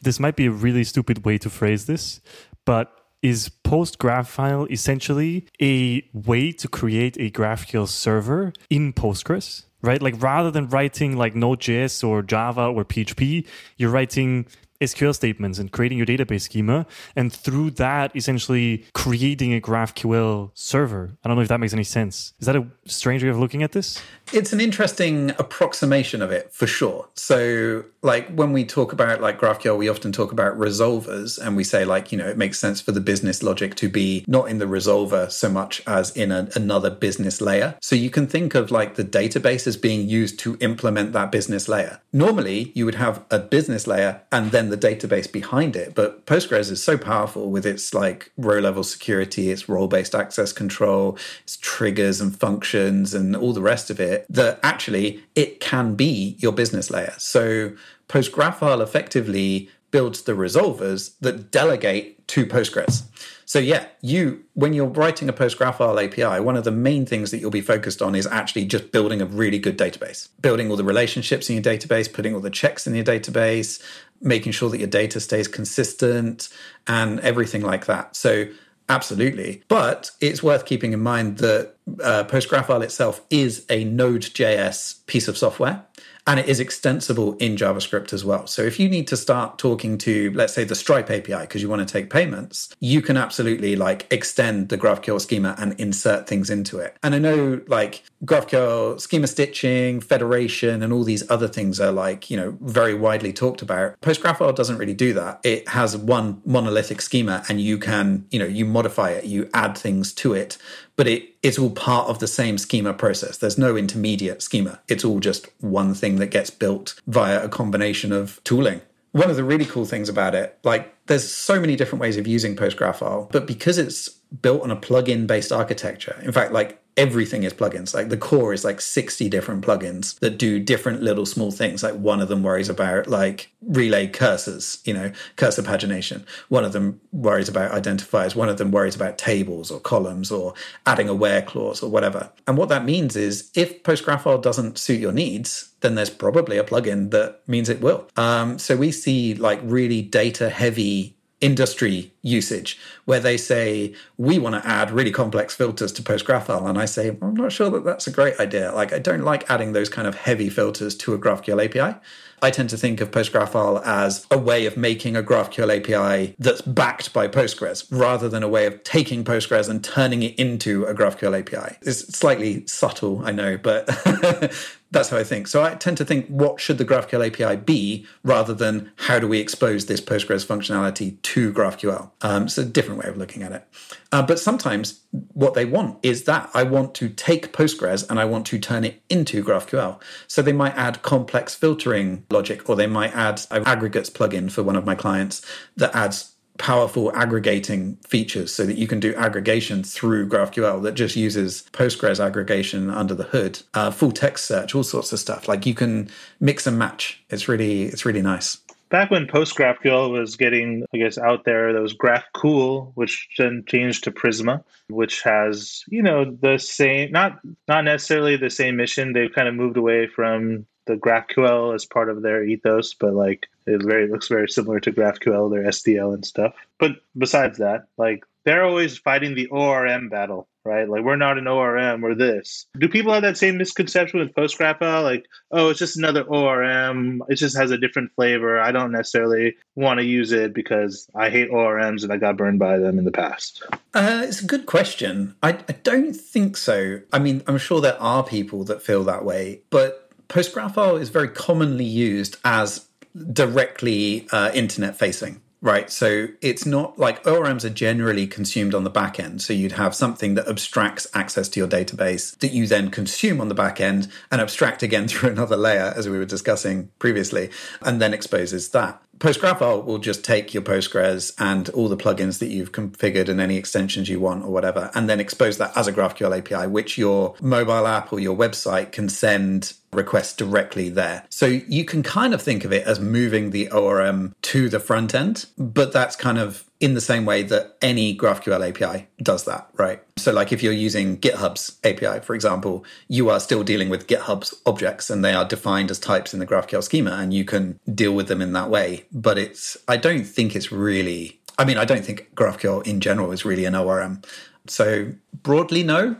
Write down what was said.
this might be a really stupid way to phrase this, but is PostGraphile essentially a way to create a GraphQL server in Postgres? Right? Like rather than writing like Node.js or Java or PHP, you're writing SQL statements and creating your database schema, and through that, essentially creating a GraphQL server. I don't know if that makes any sense. Is that a strange way of looking at this? It's an interesting approximation of it for sure. So, like when we talk about like GraphQL, we often talk about resolvers, and we say like you know it makes sense for the business logic to be not in the resolver so much as in a, another business layer. So you can think of like the database as being used to implement that business layer. Normally, you would have a business layer and then the database behind it. But Postgres is so powerful with its like row level security, its role based access control, its triggers and functions, and all the rest of it that actually it can be your business layer. So PostGraphile effectively builds the resolvers that delegate to Postgres. So yeah, you when you're writing a PostGraphile API, one of the main things that you'll be focused on is actually just building a really good database, building all the relationships in your database, putting all the checks in your database, making sure that your data stays consistent, and everything like that. So absolutely, but it's worth keeping in mind that uh, PostGraphile itself is a Node.js piece of software and it is extensible in JavaScript as well. So if you need to start talking to, let's say, the Stripe API because you want to take payments, you can absolutely like extend the GraphQL schema and insert things into it. And I know like GraphQL schema stitching, federation, and all these other things are like, you know, very widely talked about. PostGraphile doesn't really do that. It has one monolithic schema and you can, you know, you modify it, you add things to it but it, it's all part of the same schema process. There's no intermediate schema. It's all just one thing that gets built via a combination of tooling. One of the really cool things about it, like there's so many different ways of using PostGraphile, but because it's built on a plugin based architecture, in fact, like everything is plugins. Like the core is like 60 different plugins that do different little small things. Like one of them worries about like relay cursors, you know, cursor pagination. One of them worries about identifiers. One of them worries about tables or columns or adding a where clause or whatever. And what that means is if PostGraphile doesn't suit your needs, then there's probably a plugin that means it will. Um, so we see like really data heavy industry usage where they say we want to add really complex filters to PostGraphile and i say i'm not sure that that's a great idea. Like i don't like adding those kind of heavy filters to a graphql api I tend to think of PostGraphile as a way of making a GraphQL API that's backed by Postgres rather than a way of taking Postgres and turning it into a GraphQL API. It's slightly subtle, I know, but that's how I think. So I tend to think what should the GraphQL API be rather than how do we expose this Postgres functionality to GraphQL. Um, it's a different way of looking at it. Uh, but sometimes what they want is that I want to take Postgres and I want to turn it into GraphQL. So they might add complex filtering logic, or they might add an aggregates plugin for one of my clients that adds powerful aggregating features so that you can do aggregation through GraphQL that just uses Postgres aggregation under the hood, uh, full text search, all sorts of stuff. Like you can mix and match. It's really it's really nice. Back when PostGraphile was getting, I guess, out there, there was Graphcool, which then changed to Prisma, which has, you know, the same, not not necessarily the same mission. They've kind of moved away from the GraphQL as part of their ethos, but like it very looks very similar to GraphQL, their SDL and stuff. But besides that, like they're always fighting the ORM battle, right? Like we're not an ORM, we're this. Do people have that same misconception with PostGraphile? Like, oh, it's just another ORM. It just has a different flavor. I don't necessarily want to use it because I hate ORMs and I got burned by them in the past. Uh, it's a good question. I, I don't think so. I mean, I'm sure there are people that feel that way, but PostGraphile is very commonly used as directly uh, internet facing. Right. So it's not like ORMs are generally consumed on the back end. So you'd have something that abstracts access to your database that you then consume on the back end and abstract again through another layer, as we were discussing previously, and then exposes that. PostGraphile will just take your Postgres and all the plugins that you've configured and any extensions you want or whatever, and then expose that as a GraphQL API, which your mobile app or your website can send requests directly there. So you can kind of think of it as moving the ORM to the front end, but that's kind of in the same way that any GraphQL API does that, right? So, like if you're using GitHub's API, for example, you are still dealing with GitHub's objects and they are defined as types in the GraphQL schema and you can deal with them in that way. But it's, I don't think it's really, I mean, I don't think GraphQL in general is really an ORM. So, broadly, no,